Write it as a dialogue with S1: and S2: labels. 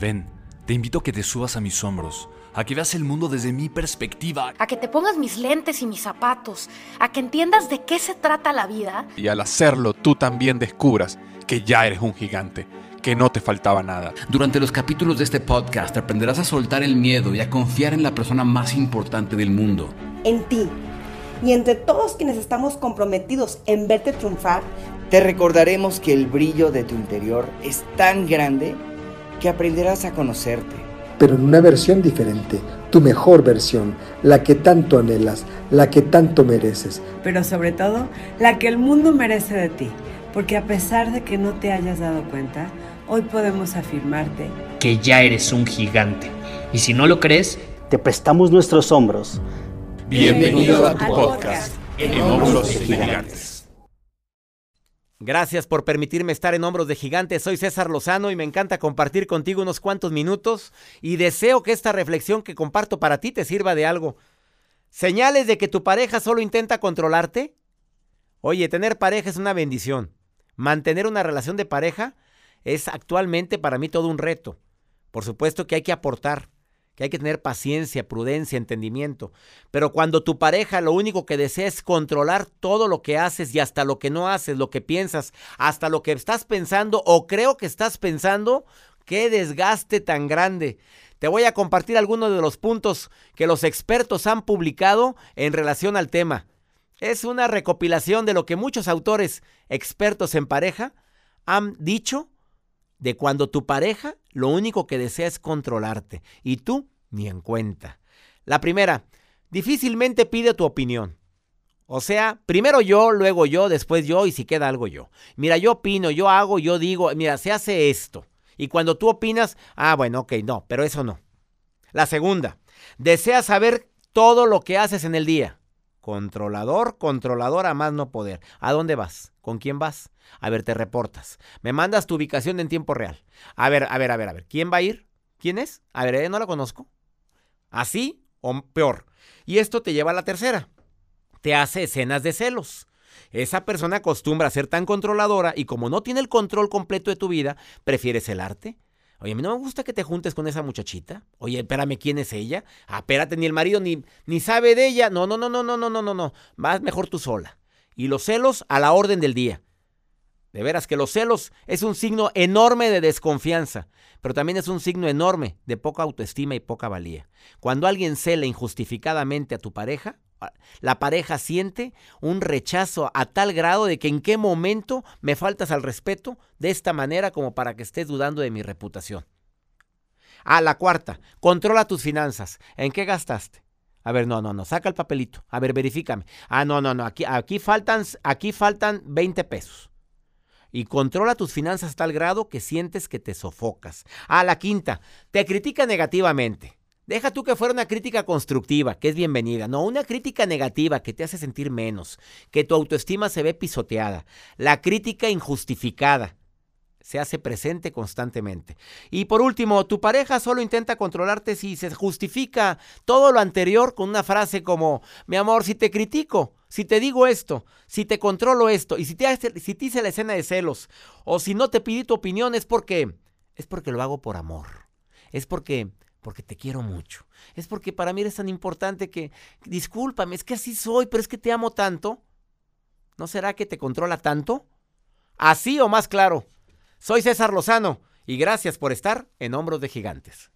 S1: Ven, te invito a que te subas a mis hombros, a que veas el mundo desde mi perspectiva.
S2: A que te pongas mis lentes y mis zapatos, a que entiendas de qué se trata la vida.
S3: Y al hacerlo, tú también descubras que ya eres un gigante, que no te faltaba nada.
S4: Durante los capítulos de este podcast aprenderás a soltar el miedo y a confiar en la persona más importante del mundo.
S5: En ti. Y entre todos quienes estamos comprometidos en verte triunfar,
S6: te recordaremos que el brillo de tu interior es tan grande que aprenderás a conocerte.
S7: Pero en una versión diferente, tu mejor versión, la que tanto anhelas, la que tanto mereces.
S8: Pero sobre todo, la que el mundo merece de ti. Porque a pesar de que no te hayas dado cuenta, hoy podemos afirmarte
S9: que ya eres un gigante. Y si no lo crees,
S10: te prestamos nuestros hombros.
S3: Bienvenido a tu podcast, En Hombros de Gigantes.
S11: Gracias por permitirme estar en Hombros de Gigantes. Soy César Lozano y me encanta compartir contigo unos cuantos minutos y deseo que esta reflexión que comparto para ti te sirva de algo. ¿Señales de que tu pareja solo intenta controlarte? Oye, tener pareja es una bendición. Mantener una relación de pareja es actualmente para mí todo un reto. Por supuesto que hay que aportar, que hay que tener paciencia, prudencia, entendimiento. Pero cuando tu pareja lo único que desea es controlar todo lo que haces y hasta lo que no haces, lo que piensas, hasta lo que estás pensando o creo que estás pensando, qué desgaste tan grande. Te voy a compartir algunos de los puntos que los expertos han publicado en relación al tema. Es una recopilación de lo que muchos autores expertos en pareja han dicho de cuando tu pareja lo único que desea es controlarte y tú ni en cuenta. La primera, difícilmente pide tu opinión. O sea, primero yo, luego yo, después yo y si queda algo yo. Mira, yo opino, yo hago, yo digo, mira, se hace esto. Y cuando tú opinas, ah, bueno, ok, no, pero eso no. La segunda, desea saber todo lo que haces en el día. Controlador, controladora, más no poder. ¿A dónde vas? ¿Con quién vas? A ver, te reportas. Me mandas tu ubicación en tiempo real. A ver, a ver, a ver, a ver. ¿Quién va a ir? ¿Quién es? A ver, eh, no la conozco. ¿Así o peor? Y esto te lleva a la tercera. Te hace escenas de celos. Esa persona acostumbra a ser tan controladora y como no tiene el control completo de tu vida, prefiere celarte, Oye, a mí no me gusta que te juntes con esa muchachita. Oye, espérame, ¿quién es ella? Ah, espérate, ni el marido ni, ni sabe de ella. No, no, no, no, no, no, no, no, no. Vas mejor tú sola. Y los celos a la orden del día. De veras que los celos es un signo enorme de desconfianza, pero también es un signo enorme de poca autoestima y poca valía. Cuando alguien cela injustificadamente a tu pareja, la pareja siente un rechazo a tal grado de que en qué momento me faltas al respeto de esta manera como para que estés dudando de mi reputación. Ah, la cuarta, controla tus finanzas. ¿En qué gastaste? A ver, no, no, no, saca el papelito. A ver, verifícame. Ah, no, no, no, aquí, aquí, faltan, aquí faltan 20 pesos. Y controla tus finanzas a tal grado que sientes que te sofocas. Ah, la quinta, te critica negativamente. Deja tú que fuera una crítica constructiva, que es bienvenida, no una crítica negativa que te hace sentir menos, que tu autoestima se ve pisoteada. La crítica injustificada se hace presente constantemente. Y por último, tu pareja solo intenta controlarte si se justifica todo lo anterior con una frase como, mi amor, si te critico, si te digo esto, si te controlo esto, y si te, si te hice la escena de celos, o si no te pidí tu opinión, es porque, es porque lo hago por amor. Es porque porque te quiero mucho. Es porque para mí eres tan importante que, discúlpame, es que así soy, pero es que te amo tanto. ¿No será que te controla tanto? Así o más claro. Soy César Lozano y gracias por estar en Hombros de Gigantes.